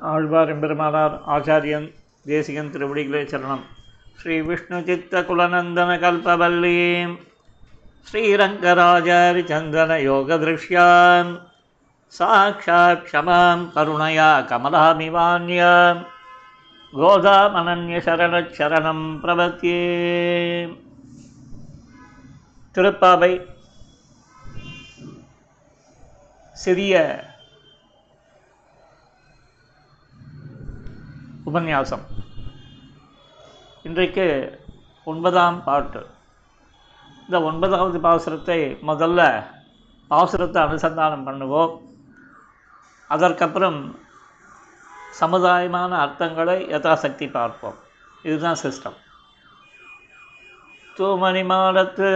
ஆழ்வார் எம்பெருமானார் ஆச்சாரியன் தேசிகன் திருவடிகளே சரணம். ஸ்ரீ விஷ்ணு சித்த குலநந்தன கல்பவல்லீம் ஸ்ரீரங்கராஜாரி சந்தன யோக திருஷ்யான் சாட்சாத் க்ஷமாம் கருணையா கமலாமிவான்யாம் கோதாமனன்யசரணச்சரணம் பிரபத்தியே திருப்பாவை சிறிய உபன்யாசம். இன்றைக்கு ஒன்பதாம் பாட்டு இந்த ஒன்பதாவது பாசுரத்தை முதல்ல பாசுரத்தை அனுசந்தானம் பண்ணுவோம். அதற்கப்புறம் சமுதாயமான அர்த்தங்களை யதாசக்தி பார்ப்போம். இதுதான் சிஸ்டம். தூமணி மாடத்து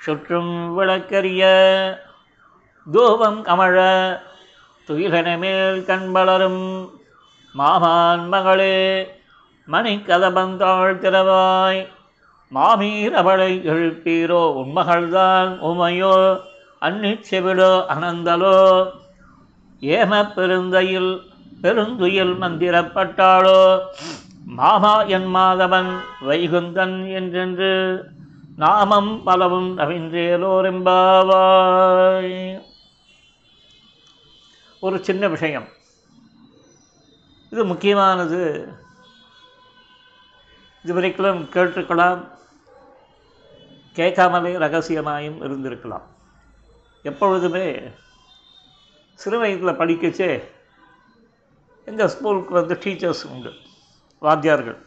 சுற்றும் விளக்கரிய தூவம் கமழ துயிலன மேல் கண்பளரும் மாமான் மகளே மணிக்கதபந்தாள் திறவாய் மாமீரவளை எழுப்பீரோ உன்மகள்தான் உமையோ அன்னிச்செவிடோ அனந்தலோ. ஏம பெருந்தையில் பெருந்துயில் மந்திரப்பட்டாளோ. மாமா என் மாதவன் வைகுந்தன் என்றென்று நாமம் பலவும் நவின்றேலோரெம்பாவாய் ஒரு சின்ன விஷயம். இது முக்கியமானது. இதுவரைக்கும் கேட்டிருக்கலாம். கேட்காமலே ரகசியமாயும் இருந்திருக்கலாம். எப்பொழுதுமே சிறு வயதில் படிக்கச்சே எங்கள் ஸ்கூலுக்கு வந்து டீச்சர்ஸ் உண்டு வாத்தியார்கள்.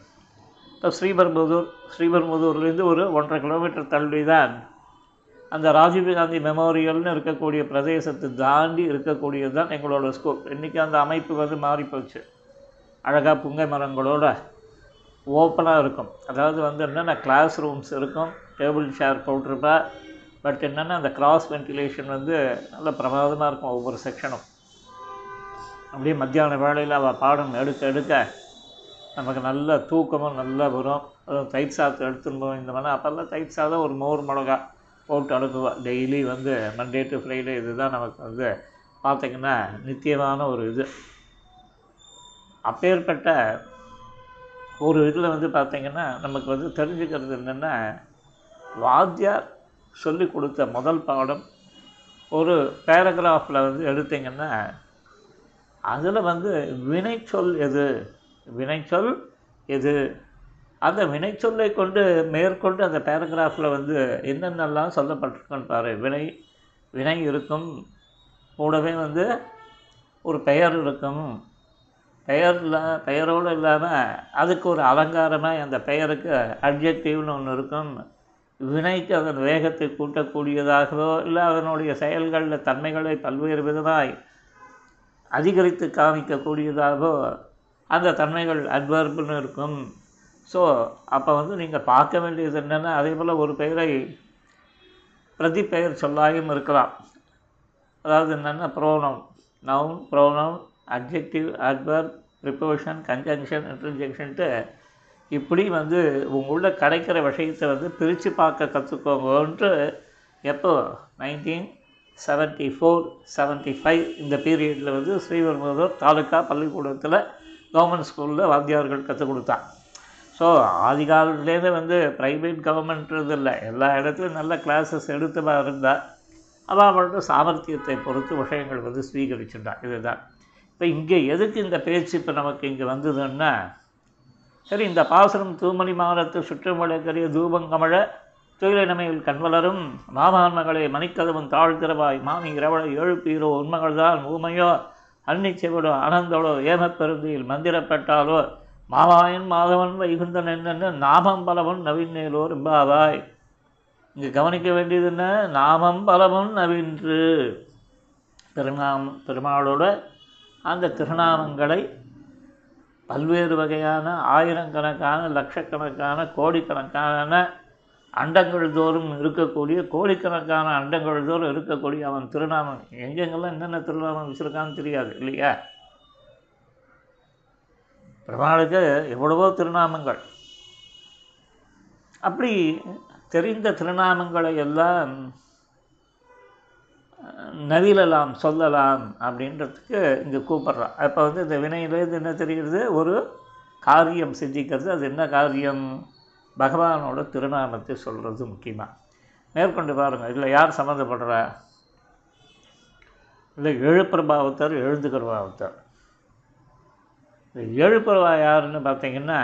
இப்போ ஸ்ரீபெரும்புதூர் ஸ்ரீபெரும்புதூர்லேருந்து ஒரு ஒன்றரை கிலோமீட்டர் தள்ளி தான் அந்த ராஜீவ் காந்தி மெமோரியல்னு இருக்கக்கூடிய பிரதேசத்தை தாண்டி இருக்கக்கூடியது தான் எங்களோட ஸ்கூல். இன்றைக்கி அந்த அமைப்பு வந்து மாறி போச்சு அழகாக புங்கை மரங்களோட ஓப்பனாக இருக்கும். அதாவது வந்து என்னென்ன கிளாஸ் ரூம்ஸ் இருக்கும் டேபிள் சேர் போட்டிருப்பா பட் என்னென்னா அந்த கிராஸ் வென்டிலேஷன் வந்து நல்ல பிரமாதமாக இருக்கும் ஒவ்வொரு செக்ஷனும் அப்படியே மத்தியான வேளையில் அவள் பாடம் எடுக்க எடுக்க நமக்கு நல்ல தூக்கமும் நல்லா வரும். அதுவும் தயிர் சாதத்தை எடுத்துன்னு போவோம் இந்த மாதிரி. அப்போல்லாம் தயிர் சாதம் ஒரு மோர் மிளகா போட்டு அனுப்புவா. டெய்லி வந்து மண்டே டு ஃப்ரைடே இதுதான் நமக்கு வந்து பார்த்திங்கன்னா நித்தியமான ஒரு இது. அப்பேற்பட்ட ஒரு இதில் வந்து பார்த்திங்கன்னா நமக்கு வந்து தெரிஞ்சுக்கிறது என்னென்னா வாத்தியார் சொல்லி கொடுத்த முதல் பாடம் ஒரு பேராகிராஃபில் வந்து எடுத்திங்கன்னா அதில் வந்து வினைச்சொல் எது? வினைச்சொல் எது? அந்த வினைச்சொல்லை கொண்டு மேற்கொண்டு அந்த பேராகிராஃபில் வந்து என்னென்னலாம் சொல்லப்பட்டிருக்குன்னு பாரு. வினை வினை இருக்கும் கூடவே வந்து ஒரு பெயர் இருக்கும் பெயரில் பெயரோடு இல்லாமல் அதுக்கு ஒரு அலங்காரமாக அந்த பெயருக்கு அப்ஜெக்டிவ்னு ஒன்று இருக்கும். வினைக்கு அதன் வேகத்தை கூட்டக்கூடியதாகவோ இல்லை அதனுடைய செயல்களில் தன்மைகளை பல்வேறு விதமாய் அதிகரித்து காமிக்கக்கூடியதாகவோ அந்த தன்மைகள் அட்வர்புன்னு இருக்கும். ஸோ அப்போ வந்து நீங்கள் பார்க்க வேண்டியது என்னென்னா அதே போல் ஒரு பெயரை பிரதி பெயர் சொல்லாயும் இருக்கலாம். அதாவது என்னென்னா pronoun noun pronoun adjective adverb preposition conjunction இன்டர்ஜெக்ஷன்ட்டு இப்படி வந்து உங்களுள்ள கிடைக்கிற விஷயத்தை வந்து பிரித்து பார்க்க கற்றுக்கோங்கன்ட்டு எப்போ? Nineteen seventy four seventy five இந்த பீரியடில் வந்து ஸ்ரீவர்மதூர் தாலுக்கா பள்ளிக்கூடத்தில் கவர்மெண்ட் ஸ்கூலில் வாத்தியார்கள் கற்றுக் கொடுத்தான். ஸோ ஆதி காலத்துலேருந்து வந்து ப்ரைவேட் கவர்மெண்ட்றது இல்லை. எல்லா இடத்துலையும் நல்ல கிளாஸஸ் எடுத்து இருந்தால் அவன் மட்டும் சாமர்த்தியத்தை பொறுத்து விஷயங்கள் வந்து ஸ்வீகரிச்சுட்டான். இதுதான். இப்போ இங்கே எதுக்கு இந்த பேச்சு இப்போ நமக்கு இங்கே வந்ததுன்னா சரி இந்த பாசனம் தூமணி மாறத்து சுற்றுமலைக்கரிய தூபங்கமழ துயிலினமையில் கண்வலரும் மாமான் மகளே மணிக்கதவன் தாழ்த்திறவாய் மாமி இரவளை எழுப்பீரோ உண்மகள்தான் ஊமையோ அன்னி ஆனந்தோடோ ஏமப்பெருந்தியில் மந்திரப்பட்டாலோ மாவாயன் மாதவன் வைகுந்தன் என்னென்னு நாமம் பலவன் நவீனேலோ ரிம்பாவாய். இங்கே கவனிக்க வேண்டியது என்ன? நாமம் பலவன் நவீன்று. பெருமாம் பெருமாளோட அந்த திருநாமங்களை பல்வேறு வகையான ஆயிரக்கணக்கான லட்சக்கணக்கான கோடிக்கணக்கான அண்டங்கள் தோறும் இருக்கக்கூடிய கோடிக்கணக்கான அண்டங்கள் தோறும் இருக்கக்கூடிய அவன் திருநாமம். எங்கெங்கெல்லாம் என்னென்ன திருநாமம் வச்சுருக்கான்னு தெரியாது இல்லையா? பெருமாளுக்கு எவ்வளவோ திருநாமங்கள். அப்படி தெரிந்த திருநாமங்களை எல்லாம் நவிலலாம் சொல்லலாம் அப்படின்றதுக்கு இங்கே கூப்பிட்றான். அப்போ வந்து இந்த வினையிலேருந்து என்ன தெரிகிறது? ஒரு காரியம் சிந்திக்கிறது. அது என்ன காரியம்? பகவானோட திருநாமத்தை சொல்கிறது முக்கியமாக மேற்கொண்டு பாருங்கள் இதில் யார் சம்மந்தப்படுறா? இல்லை எழுப்பிரபாவத்தர் எழுந்துக்கிறபாவத்தர் இந்த எழுப்புறவா யாருன்னு பார்த்தீங்கன்னா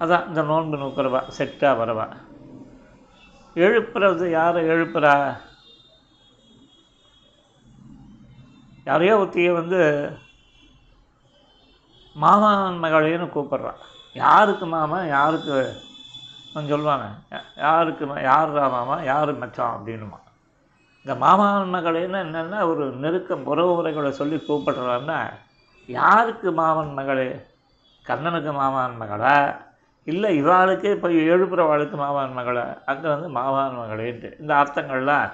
அதான் இந்த நோன்பு நூக்கிறவா செட்டாக வரவா. எழுப்புறது யாரை எழுப்புறா? யாரையோ ஒருத்தியை வந்து மாமான் மகளேன்னு கூப்பிட்றான் யாருக்கு மாமா? யாருக்கு? கொஞ்சம் சொல்லுவாங்க. யாருக்கு யாருடா மாமா? யார் மச்சான் அப்படின்னுமா. இந்த மாமான் மகளேன்னு என்னென்னா ஒரு நெருக்கம் உறவு முறைகளை சொல்லி கூப்பிடுறான்னா யாருக்கு மாமன் மகளே? கண்ணனுக்கு மாமான் மகளா? இல்லை இவாளுக்கு இப்போ எழுப்புறவாளுக்கு மாமான் மகளா? அங்கே வந்து மாமான் மகளேன்ட்டு. இந்த அர்த்தங்கள்லாம்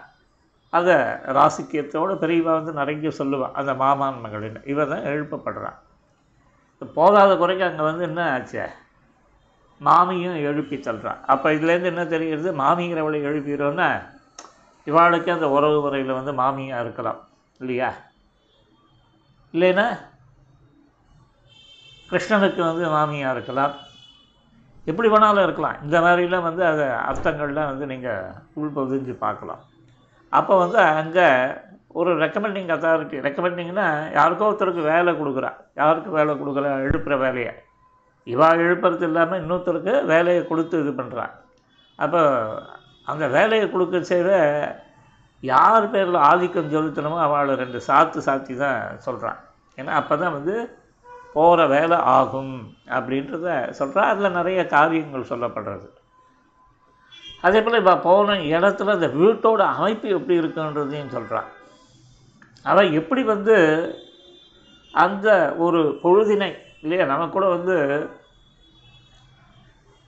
அதை ராசிக்கியத்தோடு பெரியவா வந்து நிறைய சொல்லுவாள் அந்த மாமான் மகளின். இவ தான் எழுப்பப்படுறான். போதாத குறைக்கு அங்கே வந்து என்ன ஆச்சு? மாமியும் எழுப்பி தள்ளுறான். அப்போ இதுலேருந்து என்ன தெரிகிறது? மாமிங்கிறவளை எழுப்பிடுறோன்னா இவாளுக்கு அந்த உறவு முறையில் வந்து மாமியாக இருக்கலாம். இல்லையா? இல்லைன்னா கிருஷ்ணனுக்கு வந்து மாமியாக இருக்கலாம். எப்படி வேணாலும் இருக்கலாம். இந்த மாதிரிலாம் வந்து அதை அர்த்தங்கள்லாம் வந்து நீங்கள் உள்பொதிஞ்சு பார்க்கலாம். அப்போ வந்து அங்கே ஒரு ரெக்கமெண்டிங் அத்தாரிட்டி ரெக்கமெண்டிங்னா யாருக்கோ ஒருத்தருக்கு வேலை கொடுக்குறா. யாருக்கு வேலை கொடுக்குறா எழுப்புகிற வேலையை. இவா எழுப்புறது இல்லாமல் இன்னொருத்தருக்கு வேலையை கொடுத்து இது பண்ணுறான் அப்போ அந்த வேலையை கொடுக்க செய்த யார் பேரில் ஆதிக்கம் செலுத்தணுமோ அவளை ரெண்டு சாத்து சாத்தி தான் சொல்கிறான் ஏன்னா அப்போ தான் வந்து போகிற வேலை ஆகும் அப்படின்றத சொல்கிறா அதில் நிறைய காரியங்கள் சொல்லப்படுறது. அதே போல் இப்போ போன இடத்துல அந்த வீட்டோட அமைப்பு எப்படி இருக்குன்றதையும் சொல்கிறான் அவன் எப்படி வந்து அந்த ஒரு பொழுதினை இல்லையா நம்ம கூட வந்து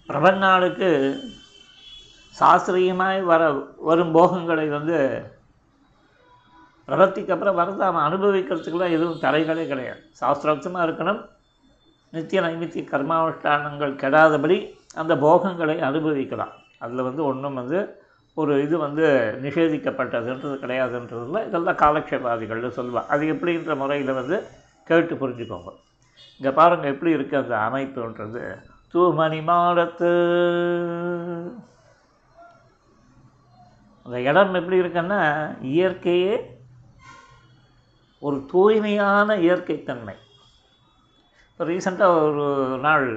பிரபன்னாளுக்கு சாஸ்திரியமாய் வர வரும் போகங்களை வந்து பிரபத்திக்கு அப்புறம் வரது அவன் அனுபவிக்கிறதுக்குலாம் எதுவும் தடைகளே கிடையாது. சாஸ்திரோக்தமாக இருக்கணும். நித்திய நைமித்திய கர்மானுஷ்டானங்கள் கெடாதபடி அந்த போகங்களை அனுபவிக்கலாம். அதில் வந்து ஒன்றும் வந்து ஒரு இது வந்து நிஷேதிக்கப்பட்டதுன்றது கிடையாதுன்றதுல இதெல்லாம் காலக்ஷேபாதிகள்னு சொல்லுவாள் அது எப்படின்ற முறையில் வந்து கேட்டு புரிஞ்சுக்கோங்க. இங்கே பாருங்கள் எப்படி இருக்குது அந்த அமைப்புன்றது. தூமணி மாடத்து. அந்த இடம் எப்படி இருக்குன்னா இயற்கையே ஒரு தூய்மையான இயற்கைத்தன்மை இப்போ ரீசெண்டாக ஒரு நாள்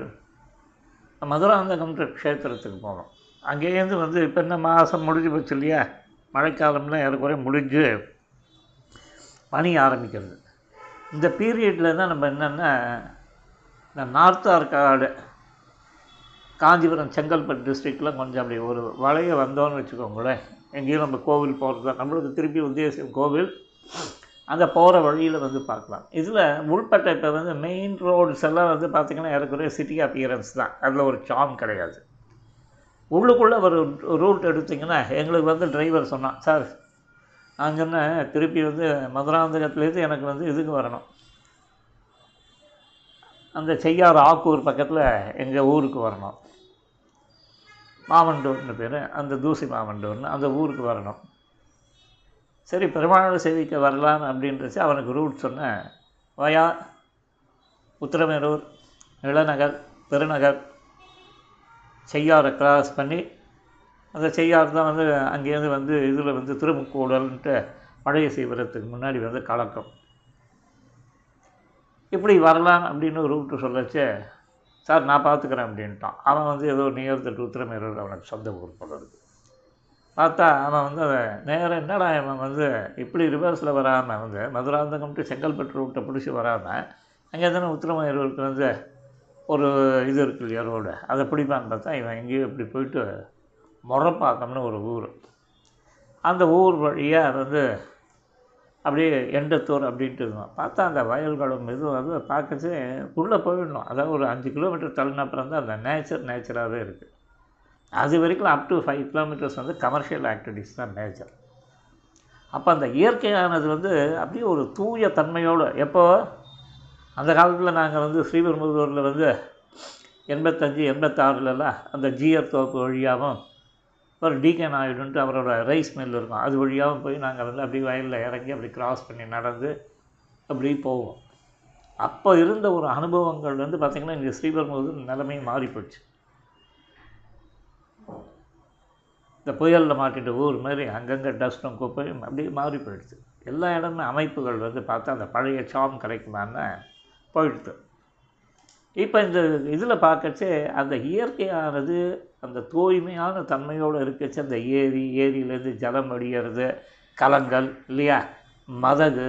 மதுராந்தகம்ன்ற க்ஷேத்திரத்துக்கு போனோம். அங்கேருந்து வந்து இப்போ என்ன மாதம் முடிஞ்சு போச்சு இல்லையா? மழைக்காலம்லாம் ஏறக்குறைய முடிஞ்சு பனி ஆரம்பிக்கிறது. இந்த பீரியடில் தான் நம்ம என்னென்னா இந்த நார்த் ஆர்காடு காஞ்சிபுரம் செங்கல்பட்டு டிஸ்ட்ரிக்டில் கொஞ்சம் அப்படி ஒரு வளைய வந்தோன்னு வச்சுக்கோங்களேன். எங்கேயும் நம்ம கோவில் போகிறது தான் நம்மளுக்கு திருப்பி உத்தேசம் கோவில் அந்த போகிற வழியில் வந்து பார்க்கலாம். இதில் உள்பட்ட இப்போ வந்து மெயின் ரோட்ஸ் எல்லாம் வந்து பார்த்திங்கன்னா ஏறக்குறைய சிட்டி அப்பியரன்ஸ் தான். அதில் ஒரு சாம் கிடையாது. உள்ளுக்குள்ளே ஒரு ரூட் எடுத்திங்கன்னா எங்களுக்கு வந்து டிரைவர் சொன்னான் சார் நான் சொன்னேன் திருப்பி வந்து மதுராந்தகத்துலேருந்து எனக்கு வந்து இதுக்கு வரணும். அந்த செய்யார் ஆக்கூர் பக்கத்தில் எங்கள் ஊருக்கு வரணும். மாமண்டூர்னு பேர் அந்த தூசி மாமண்டூர்னு அந்த ஊருக்கு வரணும். சரி பெருமாள் சேவிக்க வரலாம் அப்படின்றச்சு அவனுக்கு ரூட் சொன்னேன் வயா உத்திரமேரூர் இளநகர் பெருநகர் செய்யாரை கிராஸ் பண்ணி அந்த செய்யார் தான் வந்து அங்கேருந்து வந்து இதில் வந்து திருமுக்கூடல்ன்ட்டு பழைய சீவரத்துக்கு முன்னாடி வந்து கலக்கம். இப்படி வரலாம் அப்படின்னு ரூட்டு சொல்லச்சு சார் நான் பார்த்துக்கிறேன் அப்படின்ட்டான். அவன் வந்து ஏதோ நியர் தட்டு உத்திரமேரூர் அவனுக்கு சொந்த ஊர் போல பார்த்தா அவன் வந்து அதை நேரம் என்னடா அவன் வந்து இப்படி ரிவர்ஸில் வராமல் வந்து மதுராந்தகம் டு செங்கல்பட்டு ரூட்டை பிடிச்சி வராமல் அங்கே தானே உத்திரமேரூருக்கு வந்து ஒரு இது இருக்கு இல்லையா ரோடு? அதை பிடிப்பான்னு பார்த்தா இவன் எங்கேயோ இப்படி போயிட்டு முறப்பாக்கம்னு ஒரு ஊர். அந்த ஊர் வழியாக வந்து அப்படியே எண்டத்தூர் அப்படின்ட்டு இருந்தோம் பார்த்தா அந்த வயல்களும் இது வந்து பார்க்கச்சு உள்ளே போயிடணும். அதாவது ஒரு அஞ்சு கிலோமீட்டர் தள்ளின அப்புறம் தான் அந்த நேச்சர் நேச்சராகவே இருக்குது அது வரைக்கும் அப் டு ஃபைவ் கிலோமீட்டர்ஸ் வந்து கமர்ஷியல் ஆக்டிவிட்டிஸ் தான் நேச்சர் அப்போ அந்த இயற்கையானது வந்து அப்படியே ஒரு தூய தன்மையோடு எப்போ அந்த காலத்தில் நாங்கள் வந்து ஸ்ரீபெரும்புதூரில் வந்து எண்பத்தஞ்சு எண்பத்தாறுலலாம் அந்த ஜிஆர் தோப்பு வழியாகவும் ஒரு டிகே நாயுடுன்ட்டு அவரோட ரைஸ் மில் இருக்கும். அது வழியாகவும் போய் நாங்கள் வந்து அப்படி வயலில் இறங்கி அப்படி கிராஸ் பண்ணி நடந்து அப்படி போவோம். அப்போ இருந்த ஒரு அனுபவங்கள் வந்து பார்த்திங்கன்னா இங்கே ஸ்ரீபெரும்புதூர் நிலைமை மாறி போச்சு இந்த புயலில் மாட்டிட்டு ஊர் மாதிரி அங்கங்கே டஸ்ட்டும் குப்பையும் அப்படியே மாறி போயிடுச்சு எல்லா இடமே அமைப்புகள் வந்து பார்த்தா அந்த பழைய சாம் கிடைக்குமான்னு போயிடுது இப்போ இந்த இதில் பார்க்கச்சே அந்த இயற்கையானது அந்த தூய்மையான தன்மையோடு இருக்கச்சு அந்த ஏரி ஏரியிலேருந்து ஜலம் வடிகிறது கலங்கள் இல்லையா? மதகு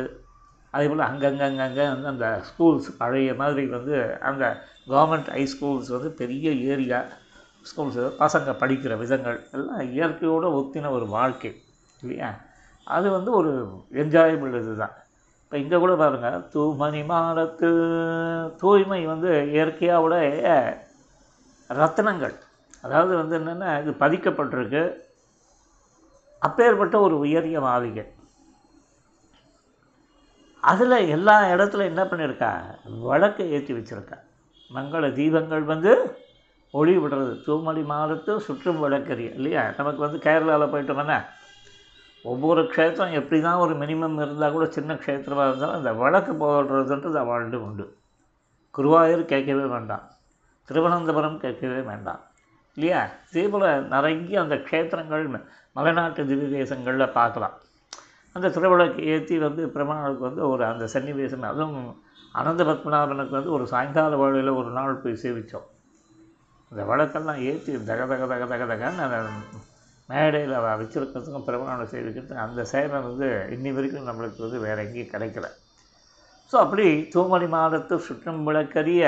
அதே போல் அங்கங்கங்கங்கே வந்து அந்த ஸ்கூல்ஸ் பழைய மாதிரி வந்து அந்த கவர்மெண்ட் ஹை ஸ்கூல்ஸ் வந்து பெரிய ஏரியா ஸ்கூல்ஸ் பசங்க படிக்கிற விதங்கள் எல்லாம் இயற்கையோடு ஒத்தின ஒரு வாழ்க்கை இல்லையா? அது வந்து ஒரு என்ஜாயபிள் இது தான் இப்போ இங்கே கூட பாருங்கள் தூமணி மாடத்து தூய்மை வந்து இயற்கையாவோட ரத்னங்கள் அதாவது வந்து என்னென்னா இது பதிக்கப்பட்டிருக்கு. அப்பேற்பட்ட ஒரு உயரிய மாளிகை. அதில் எல்லா இடத்துல என்ன பண்ணியிருக்கா வழக்கு ஏற்றி வச்சுருக்கா. மங்கள தீபங்கள் வந்து ஒளி விடுறது. தூமணி மாதத்து சுற்றும் வழக்கறி இல்லையா? நமக்கு வந்து கேரளாவில் போயிட்டோம்னா ஒவ்வொரு க்ஷேத்திரம் எப்படி தான் ஒரு மினிமம் இருந்தால் கூட சின்ன க்ஷேத்திரமாக இருந்தாலும் அந்த வழக்கு போடுறதுன்றது அவள்கிட்ட உண்டு. குருவாயூர் கேட்கவே வேண்டாம். திருவனந்தபுரம் கேட்கவே வேண்டாம். இல்லையா? இதே போல் நிறைய அந்த க்ஷேத்திரங்கள் மலைநாட்டு திவ்ய தேசங்களில் பார்க்கலாம். அந்த திருவிளக்கு ஏற்றி வந்து பிரமாணனுக்கு வந்து ஒரு அந்த சன்னிவேசம் அதுவும் அனந்த பத்மநாபனுக்கு வந்து ஒரு சாயங்கால வேளையில் ஒரு நாள் போய் சேவித்தோம் அந்த விளக்கெல்லாம் ஏற்றி தக தக தக தக தகன்னு மேடையில் வச்சுருக்கிறதுக்கும் பிரபலம் செய்திருக்கிறதுக்கும் அந்த சேவை வந்து இன்னி வரைக்கும் நம்மளுக்கு வந்து வேறு எங்கேயும் கிடைக்கல. ஸோ அப்படி தூமணி மாதத்து சுற்றும் விளக்கரிய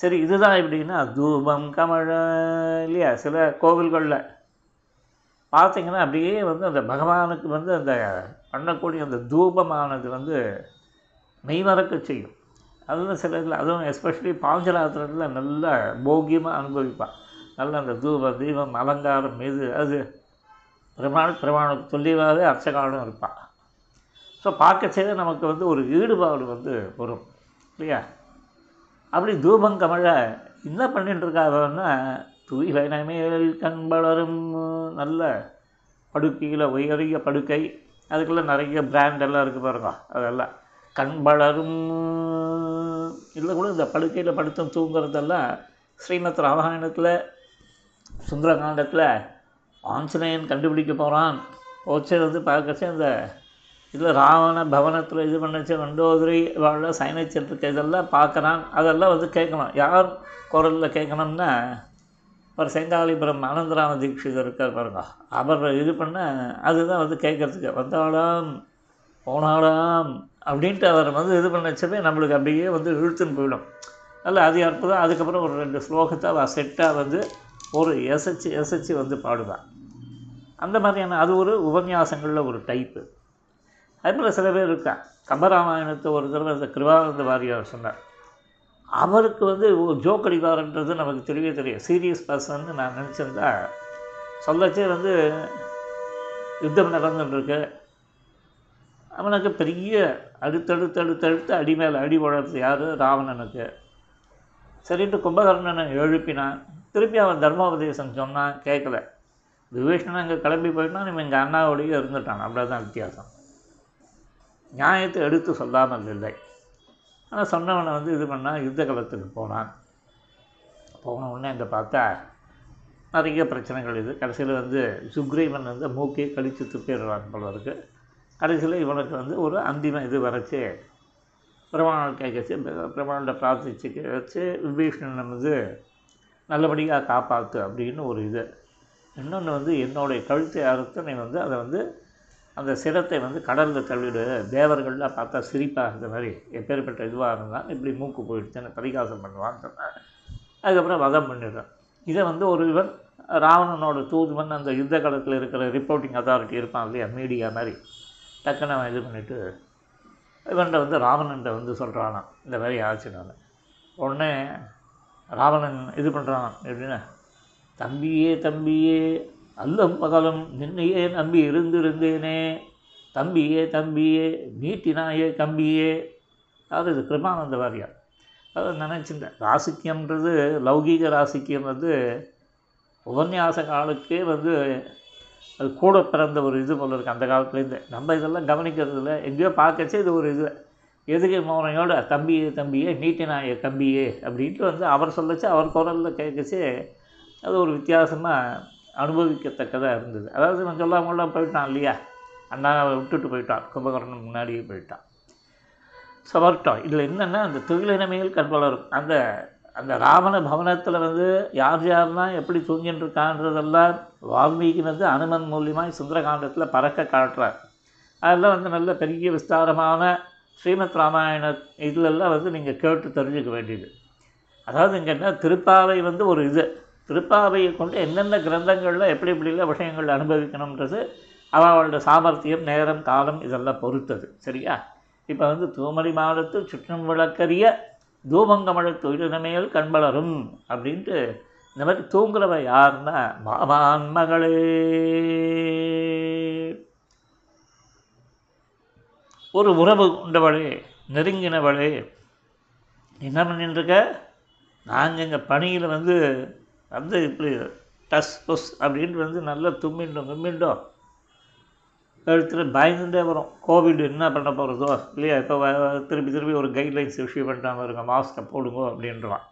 சரி இதுதான் எப்படின்னா தூபம் கமழ இல்லையா? சில கோவில்களில் பார்த்தீங்கன்னா அப்படியே வந்து அந்த பகவானுக்கு வந்து அந்த பண்ணக்கூடிய அந்த தூபமானது வந்து மெய்மறக்க செய்யும். அதுவும் சில இதில் அதுவும் எஸ்பெஷலி பாஞ்சராத்திரத்தில் நல்ல போகியமாக அனுபவிப்பான். நல்ல அந்த தூப தீபம் அலங்காரம் இது அது பெருமாள் பெருமாளுக்கு துல்லியமாகவே அர்ச்சகாலும் இருப்பான். ஸோ பார்க்க செய்த நமக்கு வந்து ஒரு ஈடுபாடு வந்து வரும் இல்லையா? அப்படி தூபம் கமழ என்ன பண்ணிட்டு இருக்காங்கன்னா துயிலை மேல் கண் வளரும் நல்ல படுக்கையில் உயரிய படுக்கை அதுக்குள்ளே நிறைய பிராண்ட் எல்லாம் இருக்குது பாருங்க அதெல்லாம். கண் வளரும் இல்லை கூட இந்த படுக்கையில் படுத்து தூங்குறதெல்லாம் ஸ்ரீமத் ராமாயணத்தில் சுந்தரகாண்டத்தில் ஆஞ்சநேயன் கண்டுபிடிக்க போகிறான் ஓச்சர் வந்து பார்க்கச்சு அந்த இதில் ராவண பவனத்தில் இது பண்ணச்சு மண்டோதரி வாழ சைனச்சல் இருக்க இதெல்லாம் பார்க்குறான். அதெல்லாம் வந்து கேட்கணும். யார் குரலில் கேட்கணும்னா ஒரு செங்காலிபுரம் அனந்தராம தீட்சிதர் இருக்கார் பாருங்க. அவர் இது பண்ண அதுதான் வந்து கேட்குறதுக்கு. வந்தாளாம் போனாளாம் அப்படின்ட்டு அவர் வந்து இது பண்ணச்சவே நம்மளுக்கு அப்படியே வந்து இழுத்துன்னு போயிடும். அதில் அது அற்புதம். அதுக்கப்புறம் ஒரு ரெண்டு ஸ்லோகத்தை அவள் செட்டாக வந்து ஒரு எசைச்சு எசைச்சு வந்து பாடுவான் அந்த மாதிரியான அது ஒரு உபன்யாசங்களில் ஒரு டைப்பு அதுபோல் சில பேர் இருக்கா கம்பராமாயணத்தை ஒரு தடவை இந்த கிருபானந்த வாரியார் சொன்னார். அவருக்கு வந்து ஜோக் அடிவார்ன்றது நமக்கு தெரியவே தெரியும் சீரியஸ் பர்சன் நான் நினச்சிருந்தா சொல்லச்சே வந்து யுத்தம் நடந்துட்டுருக்கு அவனுக்கு பெரிய அடுத்தடுத்து அடுத்தடுத்து அடி மேலே அடி உழறது யார்? ராவணனுக்கு. சரின்ட்டு கும்பகர்ணனை எழுப்பினான். திருப்பி அவன் தர்மோபதேசம் சொன்னான் கேட்கல விபீஷணன் அங்கே கிளம்பி போயிட்டான் இவன் எங்கள் அண்ணாவோடையே இருந்துட்டான். அப்படி தான் வித்தியாசம். நியாயத்தை எடுத்து சொல்லாமல் இல்லை. ஆனால் சொன்னவனை வந்து இது பண்ணால் யுத்த களத்துக்கு போனான். போன உடனே இந்த பார்த்தா நிறைய பிரச்சனைகள் இது. கடைசியில் வந்து சுக்ரீவன் வந்து மூக்கையை கழித்து துப்பிடுறான் போல இருக்கு. கடைசியில் இவனுக்கு வந்து ஒரு அந்திம இது வரைச்சி பிரமாணம் கேட்கச்சு. பிரமாணத்தை பிரார்த்திச்சு வச்சு விபீஷணன் வந்து நல்லபடியாக காப்பாற்று அப்படின்னு ஒரு இது. இன்னொன்று வந்து என்னுடைய கழுத்தை அறுத்து நீ வந்து அதை வந்து அந்த சிரத்தை வந்து கடலில் தள்ளிடு. தேவர்கள்லாம் பார்த்தா சிரிப்பாக இந்த மாதிரி எப்பேற்பட்ட இதுவாக இருந்தால் இப்படி மூக்கு போயிடுச்சுன்னு பரிகாசம் பண்ணுவான்னு சொன்னேன் அதுக்கப்புறம் வதம் பண்ணிடுறேன் இதை வந்து ஒரு இவன் ராவணனோட தூதுவன் அந்த யுத்த காலத்தில் இருக்கிற ரிப்போர்ட்டிங் அத்தாரிட்டி இருப்பான் இல்லையா மீடியா மாதிரி டக்குன்னு அவன் இது பண்ணிவிட்டு இவன்கிட்ட வந்து ராவணன்ட்ட வந்து சொல்கிறானான் இந்த மாதிரி ஆச்சு நான் உடனே ராவணன் இது பண்ணுறான் எப்படின்னா தம்பியே தம்பியே அல்லும் பகலும் நின்னையே நம்பி இருந்திருந்தேனே. தம்பியே தம்பியே நீட்டினாயே கம்பியே. அதாவது இது கிருபானந்த வாரியார் அதை நினச்சிருந்தேன். ராசிக்கியம்ன்றது லௌகீக ராசிக்கியம் வந்து உபன்யாச காலுக்கே வந்து அது கூட பிறந்த ஒரு இது போல இருக்குது அந்த காலத்துலேருந்து. நம்ம இதெல்லாம் கவனிக்கிறது இல்லை எங்கேயோ பார்க்கச்சே இது ஒரு இது. எதிரி மௌனையோட தம்பியே தம்பியே நீட்டினாய கம்பியே அப்படின்ட்டு வந்து அவர் சொல்லச்சு அவர் குரலில் கேட்கச்சு அது ஒரு வித்தியாசமாக அனுபவிக்கத்தக்கதாக இருந்தது. அதாவது நான் சொல்லாமலாம் போயிட்டான் இல்லையா? அண்ணாவை விட்டுட்டு போயிட்டான். கும்பகர்ணன் முன்னாடியே போயிட்டான். சவர்ட்டம் இதில் என்னென்னா அந்த தொழிலினமையில் கண்பலரும் அந்த அந்த ராவண பவனத்தில் வந்து யார் யாரெல்லாம் எப்படி தூங்கின்னு இருக்கான்றதெல்லாம் வால்மீகி வந்து அனுமன் மூலியமாக சுந்தரகாண்டத்தில் பறக்க காட்டுறார். அதெல்லாம் வந்து நல்ல பெரிய விஸ்தாரமான ஸ்ரீமத் ராமாயண இதிலெல்லாம் வந்து நீங்கள் கேட்டு தெரிஞ்சுக்க வேண்டியது. அதாவது இங்கே என்ன திருப்பாவை வந்து ஒரு இது. திருப்பாவையை கொண்டு என்னென்ன கிரந்தங்களில் எப்படி இப்படிலாம் விஷயங்கள் அனுபவிக்கணுன்றது அவளோட சாமர்த்தியம் நேரம் காலம் இதெல்லாம் பொறுத்தது. சரியா? இப்போ வந்து தூமரி மாதத்து சுற்றம் விளக்கரிய தூபங்கமழ தொழிலமையில் கண்பலரும் அப்படின்ட்டு இந்த மாதிரி தூங்குறவ யாருன்னா மாமான் மகளே. ஒரு உறவு கொண்டவளே நெருங்கினவளே. என்ன பண்ணிட்டுருக்க நாங்கள் எங்கள் பணியில் வந்து வந்து இப்படி டஸ் புஸ் அப்படின்ட்டு வந்து நல்லா தும்மிண்டோம் கும்மிண்டோம் எடுத்துகிட்டு பயந்துட்டே வரும். கோவிட் என்ன பண்ண போகிறதோ இல்லையா? இப்போ திருப்பி திருப்பி ஒரு கைட்லைன்ஸ் இஷ்யூ பண்ணிட்டாங்க இருங்க மாஸ்க்கை போடுங்க அப்படின்றான்.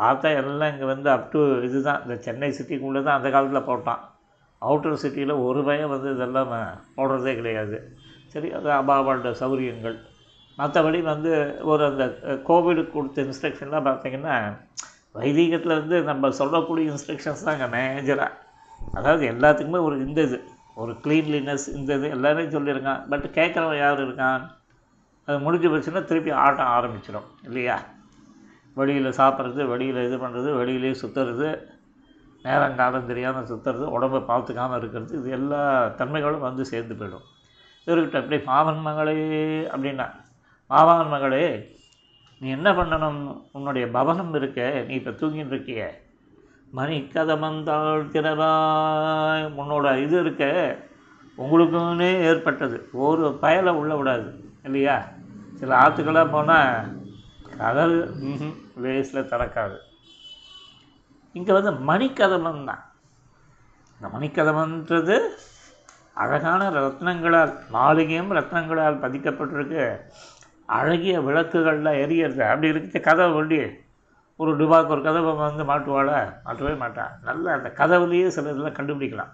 பார்த்தா எல்லாம் இங்கே வந்து அப் டு இதுதான். இந்த சென்னை சிட்டிக்குள்ளே தான் அந்த காலத்தில் போட்டான். அவுட்டர் சிட்டியில் ஒரு பயம் வந்து இதெல்லாம் போடுறதே கிடையாது. சரி அது அபாவோட சௌரியங்கள். மற்றபடி வந்து ஒரு அந்த கோவிடுக்கு கொடுத்த இன்ஸ்ட்ரக்ஷன்லாம் பார்த்திங்கன்னா வைதீகத்தில் வந்து நம்ம சொல்லக்கூடிய இன்ஸ்ட்ரக்ஷன்ஸ் தான் இங்கே மேஜராக அதாவது எல்லாத்துக்குமே ஒரு இந்த இது ஒரு க்ளீன்லினஸ் இந்த இது எல்லாமே சொல்லியிருக்கான் பட் கேட்குறவன் யார் இருக்கான்? அது முடிஞ்சு போச்சுன்னா திருப்பி ஆட்டம் ஆரம்பிச்சிடும் இல்லையா? வெளியில் சாப்பிட்றது வெளியில் இது பண்ணுறது வெளியிலே சுற்றுறது நேரம் காலம் தெரியாமல் சுற்றுறது உடம்பை பார்த்துக்காமல் இருக்கிறது இது எல்லா தன்மைகளும் வந்து சேர்ந்து போயிடும். இவர்கிட்ட அப்படி மாமன் மகளே அப்படின்னா மாமன் மகளே நீ என்ன பண்ணணும்? உன்னுடைய பவனம் இருக்க நீ இப்போ தூங்கிட்டு இருக்கிய. மணி கதமந்தாள் திறவாய் உன்னோட இது இருக்க உங்களுக்குன்னே ஏற்பட்டது. ஒரு பயலை உள்ள விடாது இல்லையா? சில ஆற்றுக்கெல்லாம் போனால் கதவு வேஸில் திறக்காது. இங்கே வந்து மணிக்கதமம் தான். இந்த மணிக்கதமன்றது அழகான ரத்னங்களால் மாளிகையும் ரத்னங்களால் பதிக்கப்பட்டிருக்கு. அழகிய விளக்குகளில் எரியறது. அப்படி இருக்க கதவை ஒண்டி. ஒரு டுபாக்கு ஒரு கதவை வந்து மாட்டுவாள? மாட்டவே மாட்டான் நல்ல அந்த கதவுலேயே சில இதெல்லாம் கண்டுபிடிக்கலாம்.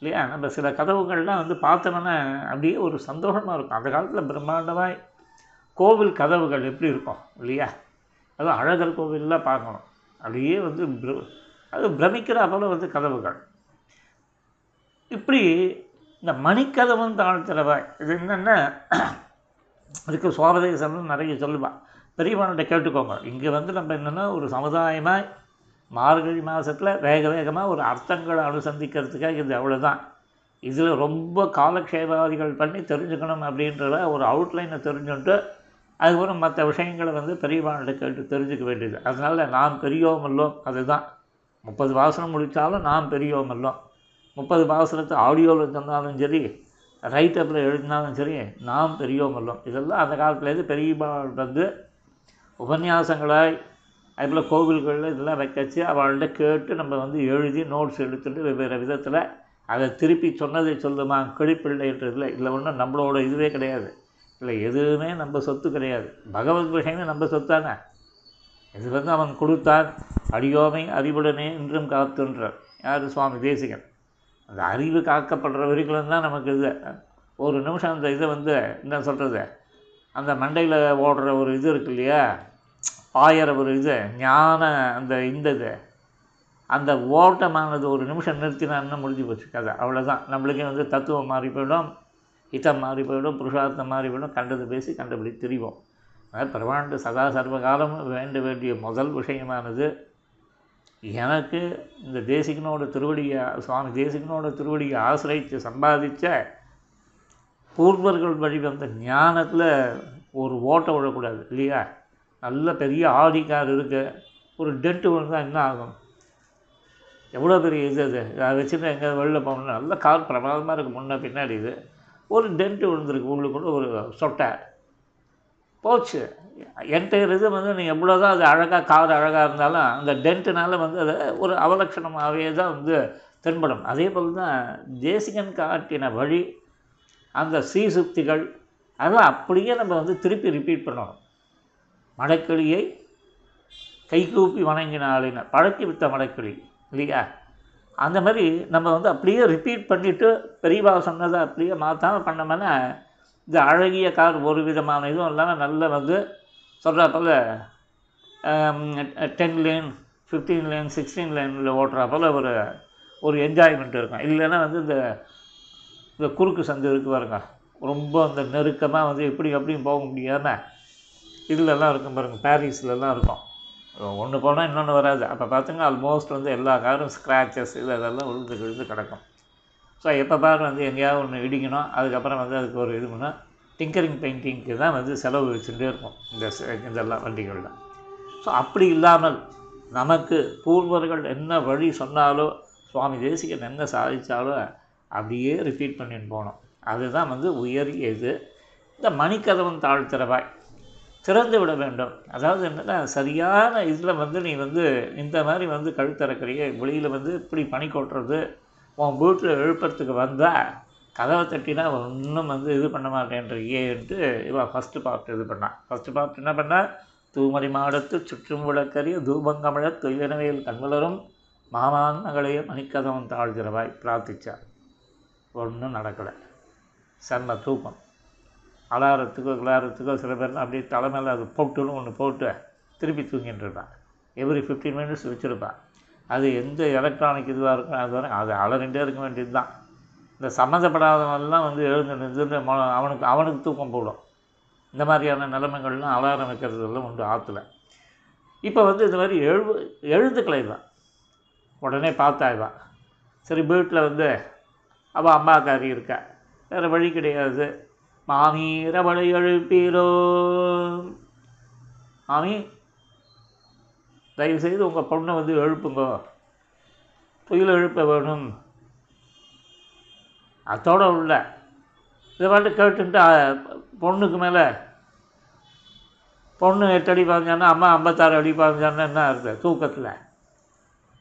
இல்லையா? நம்ம சில கதவுகள்லாம் வந்து பார்த்தோம்னா அப்படியே ஒரு சந்தோஷமாக இருக்கும். அந்த காலத்தில் பிரம்மாண்டமாக கோவில் கதவுகள் எப்படி இருக்கும்? இல்லையா? அதுவும் அழகர் கோவிலெலாம் பார்க்கணும். அப்படியே வந்து அது பிரமிக்கிற போல வந்து கதவுகள். இப்படி இந்த மணிக்கதவும் தாழ்த்திறவாய் இது என்னென்னா அதுக்கு சுவாபதேசம்னு நிறைய சொல்லுவாள் பெரியவன்கிட்ட கேட்டுக்கோங்க. இங்கே வந்து நம்ம என்னென்னா ஒரு சமுதாயமாக மார்கழி மாதத்தில் வேக வேகமாக ஒரு அர்த்தங்களை அனுசந்திக்கிறதுக்காக இது அவ்வளோதான் இதில் ரொம்ப காலக்ஷேபாதிகள் பண்ணி தெரிஞ்சுக்கணும் அப்படின்றத ஒரு அவுட்லைனை தெரிஞ்சுட்டு அதுக்கப்புறம் மற்ற விஷயங்களை வந்து பெரியவான்கிட்ட கேட்டு தெரிஞ்சுக்க வேண்டியது. அதனால் நாம் பெரியோமல்லோம் அதுதான். முப்பது வாசனம் முடித்தாலும் நாம் பெரியோமல்லோம் முப்பது பாசனத்தை ஆடியோவில் சொன்னாலும் சரி ரைட்டப்பில் எழுதினாலும் சரி நாம் பெரியோமல்லோம் இதெல்லாம் அந்த காலத்துலேருந்து பெரியவாள் வந்து உபன்யாசங்களாய் அதுபோல் கோவில்களில் இதெல்லாம் வைக்கச்சு அவள்கிட்ட கேட்டு நம்ம வந்து எழுதி நோட்ஸ் எடுத்துட்டு வெவ்வேறு விதத்தில் அதை திருப்பி சொன்னதை சொல்லுமா கிழிப்பிள்ளைன்றதில் இல்லை. ஒன்றும் நம்மளோட இதுவே கிடையாது. இல்லை எதுவுமே நம்ம சொத்து கிடையாது. பகவத் விஷயமே நம்ம சொத்தானே. இது வந்து அவன் கொடுத்தான். அடியோமை அறிவுடனே இன்றும் காத்துன்றார். யார்? சுவாமி தேசிகன். அந்த அறிவு காக்கப்படுற வரைக்கும் தான் நமக்கு இது. ஒரு நிமிஷம் அந்த இதை வந்து என்ன சொல்கிறது அந்த மண்டையில் ஓடுற ஒரு இது இருக்கு இல்லையா? பாயிற ஒரு இது ஞான அந்த இந்த இது. அந்த ஓட்டமானது ஒரு நிமிஷம் நிறுத்தினான்னு முடிஞ்சு போச்சு கதை. அவ்வளோதான் நம்மளுக்கே வந்து தத்துவம் மாறி போயிடும் ஹிதம் மாறி போயிடும் புருஷார்த்தம் மாறி போயிடும் கண்டது பேசி கண்டபடி தெரிவோம். அதாவது பிரமாண்டு சதா சர்வகாலமும் வேண்ட வேண்டிய முதல் விஷயமானது எனக்கு இந்த தேசிகனோட திருவடியை சுவாமி தேசிகனோட திருவடியை ஆசிரியத்து சம்பாதிச்ச பூர்வர்கள் வழி வந்த ஞானத்தில் ஒரு ஓட்டை விடக்கூடாது இல்லையா? நல்ல பெரிய ஆடிக்கார் இருக்கு ஒரு டென்ட்டு விழுந்தால் என்ன ஆகும்? எவ்வளோ பெரிய இது அது? அதை வச்சுட்டு எங்கே வெளில போகணும்னா நல்ல கார் பிரமாதமாக இருக்குது முன்ன பின்னாடி இது. ஒரு டென்ட்டு விழுந்திருக்கு உள்ளுக்குள்ளே ஒரு சொட்டை. போச்சு. என்டையர் இது வந்து நீங்கள் எவ்வளோ தான் அது அழகாக கார் அழகாக இருந்தாலும் அந்த டென்ட்டுனால வந்து அது ஒரு அவலட்சணமாகவே தான் வந்து தென்படும். அதே போல் தான் தேசிகன் காட்டின வழி அந்த சீசுக்திகள் அதெல்லாம் அப்படியே நம்ம வந்து திருப்பி ரிப்பீட் பண்ணணும். மடக்கிளியை கைகூப்பி வணங்கினாலின பழக்கி வித்த மடக்கிளி இல்லையா? அந்த மாதிரி நம்ம வந்து அப்படியே ரிப்பீட் பண்ணிவிட்டு பெரியவா சொன்னதை அப்படியே மாற்றாமல் பண்ணோம்னா இந்த அழகிய கார் ஒரு விதமான இதுவும் இல்லாமல் நல்ல வந்து சொல்கிறா போல் ten lane fifteen lane sixteen லேனில் ஓட்டுறா போல் ஒரு ஒரு என்ஜாய்மெண்ட் இருக்கும். இல்லைன்னா வந்து இந்த இந்த குறுக்கு சந்து இருக்கு பாருங்க. ரொம்ப அந்த நெருக்கமாக வந்து எப்படி அப்படியும் போக முடியாமல் இதுலலாம் இருக்கும் பாருங்க. பாரிஸ்லலாம் இருக்கும். ஒன்று போனால் இன்னொன்று வராது. அப்போ பார்த்துங்க ஆல்மோஸ்ட் வந்து எல்லா காரும் ஸ்க்ராச்சஸ் இது அதெல்லாம் விழுந்து விழுந்து கிடக்கும். ஸோ எப்போ பாரு வந்து எங்கேயாவது ஒன்று இடிக்கணும் அதுக்கப்புறம் வந்து அதுக்கு ஒரு இது பண்ணால் டிங்கரிங் பெயிண்டிங்க்கு தான் வந்து செலவு வச்சுட்டே இருக்கும் இந்த இதெல்லாம் வண்டிகளில். ஸோ அப்படி இல்லாமல் நமக்கு பூர்வர்கள் என்ன வழி சொன்னாலோ சுவாமி தேசிகன் என்ன சாதித்தாலோ அப்படியே ரிப்பீட் பண்ணிட்டு போகணும் அதுதான் வந்து உயரிய இது. இந்த மணிக்கதவன் தாழ்த்திறவாய் திறந்து விட வேண்டும். அதாவது என்னன்னா சரியான இதில் வந்து நீ வந்து இந்த மாதிரி வந்து கழுத்திறக்கிறிய வெளியில் வந்து இப்படி பனி கொட்டுறது உன் வீட்டில் விழுப்புரத்துக்கு வந்தால் கதவை தட்டினா ஒன்றும் வந்து இது பண்ண மாட்டேன்றியேன்ட்டு இவன் ஃபஸ்ட்டு பார்ட் இது பண்ணான் ஃபஸ்ட்டு பார்ட் என்ன பண்ணால் தூமரி மாடத்து சுற்றும் விளக்கரிய தூபங்கமழ தொய்வினவையில் கண்வளரும் மாமான் மகளைய மணிக்கதவன் தாழ்கிறவாய் பிரார்த்திச்சார் ஒன்றும் நடக்கலை. செம்ம தூக்கம். அலாரத்துக்கோ கிளாரத்துக்கோ சில பேர் அப்படியே தலைமையில் அது போட்டுன்னு ஒன்று போட்டு திருப்பி தூங்கிட்டு இருப்பான். எவ்ரி ஃபிஃப்டீன் மினிட்ஸ் வச்சுருப்பான். அது எந்த எலக்ட்ரானிக் இதுவாக இருக்கும் அது வரை அது அலறிண்டே இருக்க வேண்டியது தான் இந்த சம்மந்தப்படாதவன்லாம் வந்து எழுந்து நின்று அவனுக்கு அவனுக்கு தூக்கம் போடும். இந்த மாதிரியான நிலைமைகள்லாம் அலாரம் வைக்கிறதுலாம் உண்டு ஆற்றுல இப்போ வந்து இந்த மாதிரி எழு எழுத்துக்களை தான் உடனே பார்த்தாய்வா சரி வீட்டில் வந்து அவள் அம்மாக்காரி இருக்கா. வேறு வழி கிடையாது. மாமீரவளை எழுப்பீரோ? மாமி தயவுசெய்து உங்கள் பொண்ணை வந்து எழுப்புங்க. துயில் எழுப்ப வேணும். அதோட உள்ள. இதை வந்து கேட்டுன்ட்டு பொண்ணுக்கு மேலே. பொண்ணு எட்டு அடி பாஞ்சான்னா அம்மா ஐம்பத்தாறு அடி பாஞ்சான்னா என்ன இருக்குது தூக்கத்தில்.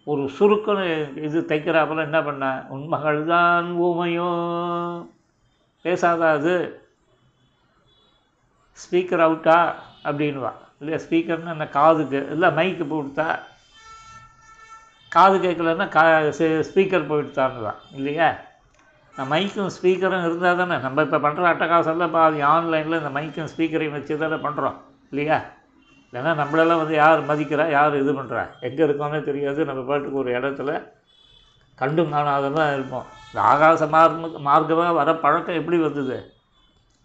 ஒரு சுருக்கம் இது தைக்கிறாப்புல என்ன பண்ண? உன் மகள் தான் ஊமையோ. பேசாதா அது. ஸ்பீக்கர் அவுட்டா. அப்படின்வா இல்லையா ஸ்பீக்கர்னு என்ன காதுக்கு இல்லை மைக்கு போட்டுத்தா. காது கேட்கலன்னா கா ஸ்பீக்கர் போயிட்டுத்தான்னுவா இல்லையா? இந்த மைக்கும் ஸ்பீக்கரும் இருந்தால் தானே. நம்ம இப்போ பண்ணுற அட்டகாசெல்லாம் பாதி ஆன்லைனில் இந்த மைக்கும் ஸ்பீக்கரையும் வச்சு தானே பண்ணுறோம் இல்லையா? இல்லைன்னா நம்மளெல்லாம் வந்து யார் மதிக்கிறா யார் இது பண்ணுறா எங்கே இருக்கோன்னே தெரியாது. நம்ம பாட்டுக்கு ஒரு இடத்துல கண்டும் காணாதமாக இருப்போம். இந்த ஆகாச மார்க்க மார்க்கமாக வர பழக்கம் எப்படி வந்தது?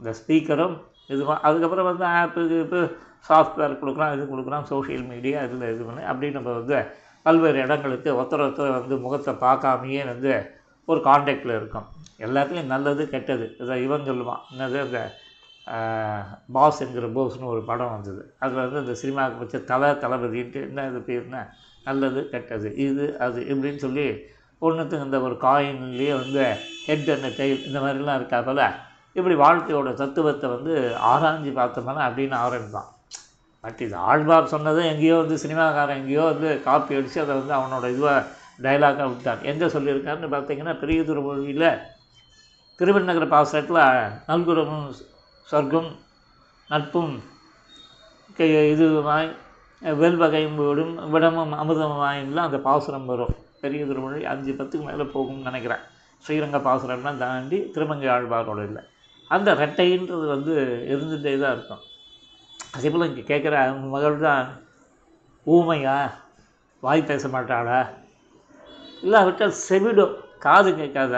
இந்த ஸ்பீக்கரும் இது அதுக்கப்புறம் வந்து ஆப்பு இப்போ சாஃப்ட்வேர் கொடுக்குறான் இது கொடுக்குறான் சோஷியல் மீடியா இதில் இது பண்ணி அப்படி நம்ம வந்து பல்வேறு இடங்களுக்கு ஒருத்தர் ஒருத்தர் வந்து முகத்தை பார்க்காமையே வந்து ஒரு காண்டாக்டில் இருக்கும். எல்லாத்துலேயும் நல்லது கெட்டது. இதை இவன் சொல்லுவான். என்னது அந்த பாஸ் என்கிற போஸ்னு ஒரு படம் வந்தது. அதில் வந்து அந்த சினிமாவுக்கு வச்ச தலை தளபதின்ட்டு என்ன இது பேர்னா நல்லது கெட்டது இது அது இப்படின்னு சொல்லி ஒன்றுத்துக்கு இந்த ஒரு காயின்லேயே வந்து ஹெட் அண்ட் டைல் இந்த மாதிரிலாம் இருக்கா போல் இப்படி வாழ்க்கையோட தத்துவத்தை வந்து ஆராய்ஞ்சு பார்த்தோம்னா அப்படின்னு ஆரம்பிப்பான். பட் இது ஆழ்வார் சொன்னதை எங்கேயோ வந்து சினிமாக்காரன் எங்கேயோ வந்து காப்பி அடித்து அதை வந்து அவனோட இதுவாக டைலாக்காக விட்டான். எங்கே சொல்லியிருக்காருன்னு பார்த்தீங்கன்னா பெரிய மொழியில் திருவண்ணகர பாசத்தில் நல்குரமும் சொர்க்கம் நட்பும் கை இதுவாய் வெல்வகையும் விடும் விடமும் அமுதமாயின்லாம் அந்த பாசுரம் வரும். பெரிய திருமொழி அஞ்சு பத்துக்கு மேலே போகும்னு நினைக்கிறேன். ஸ்ரீரங்க பாசுரம்லாம் தாண்டி திருமங்கை ஆழ்வாரோட இல்லை. அந்த ரெட்டைன்றது வந்து இருந்துகிட்டே தான் இருக்கும். அதே போல் இங்கே கேட்குற மகள் தான் ஊமையா? வாய் பேச மாட்டாளா? இல்லாவிட்டால் செவிடும் காது கேட்காத?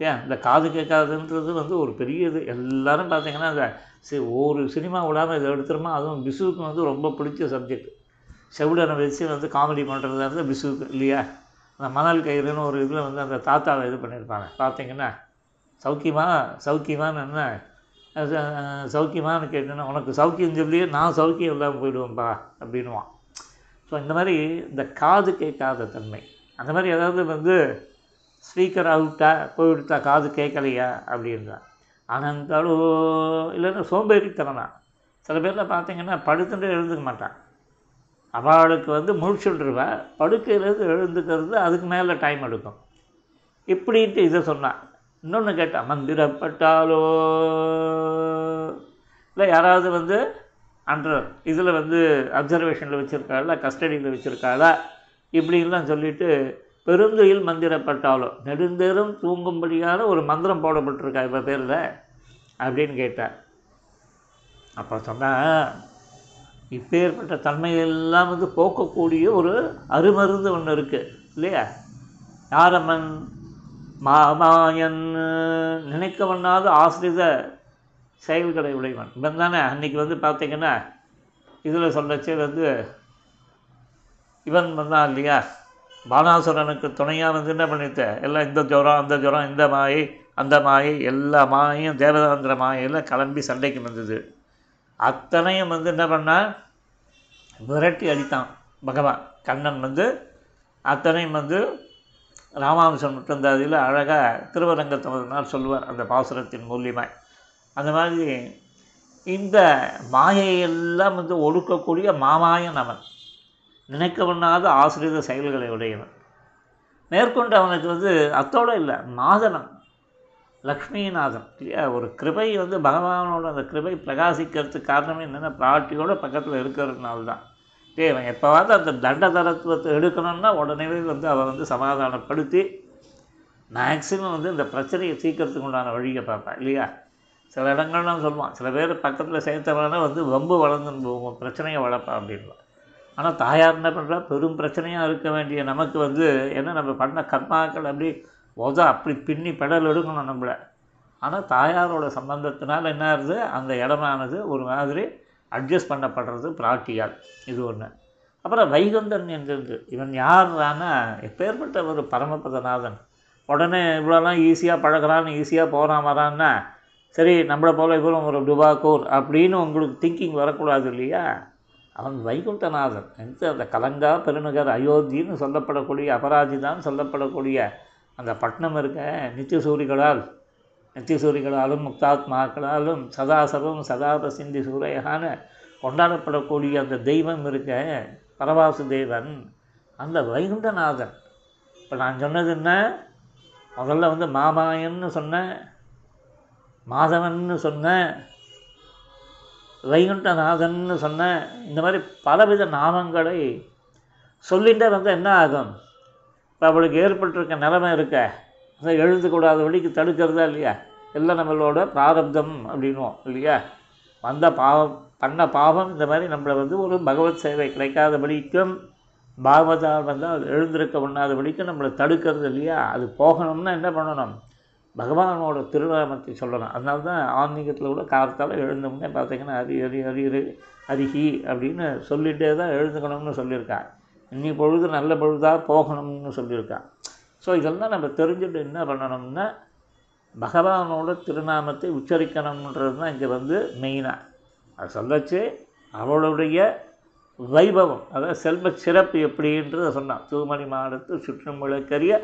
ஏன்? இந்த காது கேட்காதுன்றது வந்து ஒரு பெரிய இது எல்லோரும் பார்த்தீங்கன்னா அந்த சி ஒரு சினிமா விடாமல் இதை எடுத்துருமா? அதுவும் பிசுவுக்கு வந்து ரொம்ப பிடிச்ச சப்ஜெக்ட் செவிடனை வச்சு வந்து காமெடி பண்ணுறதா இருந்தால் பிசுவுக்கு இல்லையா? அந்த மணல் கயிறுன்னு ஒரு இதில் வந்து அந்த தாத்தாவை இது பண்ணியிருப்பாங்க. பார்த்தீங்கன்னா சௌக்கியமா? சௌக்கியமான்னு என்ன? சௌக்கியமான்னு கேட்டேன்னா உனக்கு சௌக்கியம் சொல்லியே நான் சௌக்கியம் இல்லாமல் போயிடுவேன்ப்பா அப்படின்வான் ஸோ இந்த மாதிரி இந்த காது கேட்காத தன்மை. அந்த மாதிரி ஏதாவது வந்து ஸ்பீக்கர் அவுட்டா போயிடுத்தா காது கேட்கலையா? அப்படின்றான் அனந்தாலோ இல்லைன்னா சோம்பேறித்தனம்னா சில பேரில் பார்த்தீங்கன்னா படுத்துட்டு எழுந்துக்க மாட்டான். அவளுக்கு வந்து முழிச்சுட்ருவா. படுக்கையிலேருந்து எழுந்துக்கிறது அதுக்கு மேலே டைம் எடுக்கும். இப்படின்ட்டு இதை சொன்னான். இன்னொன்று கேட்டால் மந்திரப்பட்டாலோ? இல்லை யாராவது வந்து அண்டர் இதில் வந்து அப்சர்வேஷனில் வச்சுருக்காளா கஸ்டடியில் வச்சுருக்காளா இப்படின்லாம் சொல்லிட்டு பெருந்துயில் மந்திரப்பட்டாலோ? நெடுந்தேரும் தூங்கும்படியான ஒரு மந்திரம் போடப்பட்டிருக்கா இப்போ பேரில் அப்படின்னு கேட்டார் அப்போ சொன்னால் இப்பேற்பட்ட தன்மையெல்லாம் வந்து போக்கக்கூடிய ஒரு அருமருந்து ஒன்று இருக்குது இல்லையா? யாரம்மன் மாமாயன் நினைக்கவண்ணாத ஆசிரித செயல்களை உடையவன். இவன் தானே அன்றைக்கி வந்து பார்த்திங்கன்னா இதில் சொல்லச்சே வந்து இவன் வந்தான் இல்லையா? பாலாசுரனுக்கு துணையாக வந்து என்ன பண்ணித்த எல்லாம் இந்த ஜுரம் அந்த ஜுரம் இந்த மாயை அந்த மாயை எல்லா மாயையும் தேவதாந்திர மாயெல்லாம் கிளம்பி சண்டைக்கு வந்தது. அத்தனையும் வந்து என்ன பண்ணால் விரட்டி அடித்தான். பகவான் கண்ணன் வந்து அத்தனையும் வந்து ராமானுஜன் முட்டந்தாதியில் அழகாக திருவரங்கத்தமதுனார் சொல்லுவார் அந்த பாசுரத்தின் மூலியமாக அந்த மாதிரி இந்த மாயையெல்லாம் வந்து ஒடுக்கக்கூடிய மாமாயன் அவன். நினைக்க பண்ணாத ஆசிரியர் செயல்களை உடையவன். மேற்கொண்டு அவனுக்கு வந்து அத்தோடு இல்லை மாதனம் லக்ஷ்மிநாதன் இல்லையா? ஒரு கிருபை வந்து பகவானோட அந்த கிருபை பிரகாசிக்கிறதுக்கு காரணமே என்னென்னா பிராட்டியோட பக்கத்தில் இருக்கிறதுனால தான் டே அவன் எப்போவாவது அந்த தண்ட தரத்துவத்தை எடுக்கணும்னா உடனே வந்து அவன் வந்து சமாதானப்படுத்தி மேக்ஸிமம் வந்து இந்த பிரச்சனையை தீர்க்கறதுக்கு உண்டான வழியை பார்ப்பான் இல்லையா? சில இடங்கள்லாம் சொல்லுவான் சில பேர் பக்கத்தில் சேர்த்தவனா வந்து வம்பு வளர்ந்துன்னு போகும் பிரச்சனையை வளர்ப்பான் அப்படின்வான் ஆனால் தாயார் என்ன பண்ணுறா பெரும் பிரச்சனையாக இருக்க வேண்டிய நமக்கு வந்து என்ன நம்ம பண்ண கர்மாக்கள் அப்படி உத அப்படி பின்னி பெடல் எடுக்கணும் நம்மளை. ஆனால் தாயாரோட சம்பந்தத்தினால் என்ன ஆகுது? அந்த இடமானது ஒரு மாதிரி அட்ஜஸ்ட் பண்ணப்படுறது பிராட்டியால். இது ஒன்று அப்புறம் வைகுந்தன் என்கிறது இவன் யார்னா எப்பேற்பட்ட ஒரு பரமபதநாதன். உடனே இவ்வளோலாம் ஈஸியாக பழகிறான்னு ஈஸியாக போகிறான் வரான்னா சரி நம்மளை போல இவரும் ஒரு டுபாக்கூர் அப்படின்னு உங்களுக்கு திங்கிங் வரக்கூடாது இல்லையா? அவன் வைகுண்டநாதன் எந்த அந்த கலங்கா பெருநகர் அயோத்தின்னு சொல்லப்படக்கூடிய அபராஜிதான் சொல்லப்படக்கூடிய அந்த பட்டணம் இருக்க நித்தியசூரிகளால் நித்தியசூரிகளாலும் முக்தாத்மாக்களாலும் சதாசவம் சதாப சிந்தி சூரையான கொண்டாடப்படக்கூடிய அந்த தெய்வம் இருக்க பரவாசு தேவன் அந்த வைகுண்டநாதன். இப்போ நான் சொன்னது என்ன? முதல்ல வந்து மாமாயன்னு சொன்னேன் மாதவன்னு சொன்னேன் வைகுண்டநாதன்னு சொன்னேன் இந்த மாதிரி பலவித நாமங்களை சொல்லிகிட்டே வந்து என்ன ஆகும்? இப்போ அவளுக்கு ஏற்பட்டிருக்க நிலைமை இருக்க. அதை எழுதக்கூடாத வழிக்கு தடுக்கிறதா இல்லையா? எல்லாம் நம்மளோட பிராரப்தம் அப்படின்வோம் இல்லையா? வந்த பாவம் பண்ண பாவம் இந்த மாதிரி நம்மளை வந்து ஒரு பகவத் சேவை கிடைக்காதபடிக்கும் பாகவதால் வந்து அது எழுந்திருக்க பண்ணாதபடிக்கும் நம்மளை தடுக்கிறது இல்லையா? அது போகணும்னா என்ன பண்ணணும்? பகவானோட திருநாமத்தை சொல்லணும். அதனால தான் ஆன்மீகத்தில் கூட காலத்தால் எழுந்தோம்னே பார்த்தீங்கன்னா அரி அரி அரி அரிஹி அப்படின்னு சொல்லிகிட்டே தான் எழுந்துக்கணும்னு சொல்லியிருக்கா. இன்னி பொழுது நல்ல பொழுதாக போகணும்னு சொல்லியிருக்கா. ஸோ இதெல்லாம் நம்ம தெரிஞ்சுட்டு என்ன பண்ணணும்னா பகவானோட திருநாமத்தை உச்சரிக்கணுன்றது தான் இங்கே வந்து மெயினாக அதை சொல்லச்சு அவளுடைய வைபவம் அதாவது செல்வ சிறப்பு எப்படின்றத சொன்னான். தூமணி மாடத்து சுற்றும் விளக்கரிய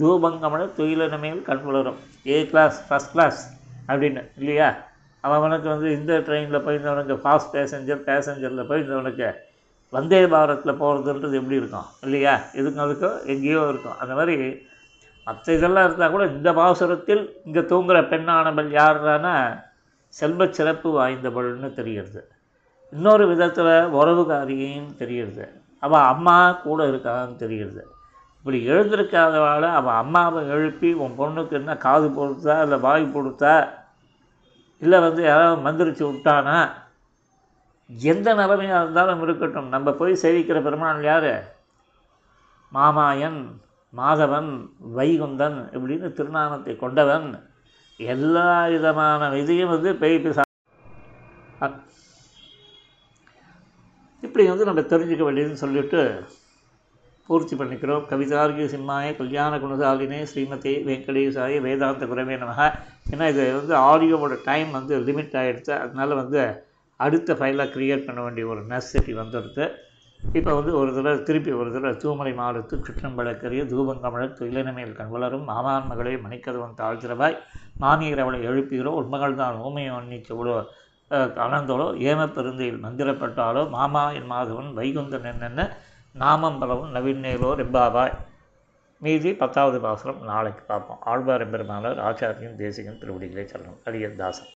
தூபங்கமன துயிலன மேல் கண் வளரும். ஏ கிளாஸ் ஃபஸ்ட் கிளாஸ் அப்படின்னு இல்லையா? அவனுக்கு வந்து இந்த ட்ரெயினில் போயிருந்தவனுக்கு ஃபாஸ்ட் பேசஞ்சர் பேசஞ்சரில் போயிருந்தவனுக்கு வந்தே பாரத்தில் போகிறதுன்றது எப்படி இருக்கும் இல்லையா? இதுக்கும் அதுக்கும் எங்கேயோ இருக்கும். அந்த மாதிரி மற்ற இதெல்லாம் இருந்தால் கூட இந்த பாசுரத்தில் இங்கே தூங்குகிற பெண்ணானவள் யாருன்னா செல்வ சிறப்பு வாய்ந்தவள்னு தெரிகிறது. இன்னொரு விதத்தில் உறவுகாரியும் தெரிகிறது. அவள் அம்மா கூட இருக்கான்னு தெரிகிறது. இப்படி எழுந்திருக்காதவாள் அவள் அம்மாவை எழுப்பி உன் பொண்ணுக்கு என்ன காது கொடுத்தா இல்லை வாய் கொடுத்தா இல்லை வந்து யாராவது மந்திரிச்சு விட்டானா? எந்த நிலைமையாக இருந்தாலும் இருக்கட்டும். நம்ம போய் சேவிக்கிற பெருமாள் யார்? மாமாயன். மாதவன் வைகுந்தன் இப்படின்னு திருநாமத்தை கொண்டவன் எல்லா விதமான இதையும் வந்து பெய் பிசா இப்படி வந்து நம்ம தெரிஞ்சுக்க வேண்டியதுன்னு சொல்லிட்டு பூர்த்தி பண்ணிக்கிறோம். கவிதார்கி சிம்மாய கல்யாண குணசாலினே ஸ்ரீமதி வெங்கடேசாய வேதாந்த குரவே நமக. ஏன்னா இது வந்து ஆடியோவோட டைம் வந்து லிமிட் ஆகிடுச்சு அதனால் வந்து அடுத்த ஃபைலாக க்ரியேட் பண்ண வேண்டிய ஒரு நெசசிட்டி வந்துடுது. இப்போ வந்து ஒரு தடவை திருப்பி ஒரு தடவை தூமலை மாடத்து சுற்றம்பழக்கரிய தூபங்கமழ துயிலனமேல் கண் வளரும் மாமான் மகளே மணிக்கதவன் தாழ்த்திரவாய். மாமியர் அவளை எழுப்புகிறோம் உண்மகள் தான் ஊமையை வன்னிச்சு விடுவ கலந்தோளோ ஏமப்பெருந்தையில் மந்திரப்பட்டாலோ மாமா என் மாதவன் வைகுந்தன் என்னென்ன நாமம் பலவும் நவீனேலோ ரெம்பாவாய் மீதி பத்தாவது பாசுரம் நாளைக்கு பார்ப்போம். ஆழ்வார் பெருமானார் ஆச்சாரியன் தேசிகன் திருவடிகளை சொல்லணும் அடியர் தாசன்.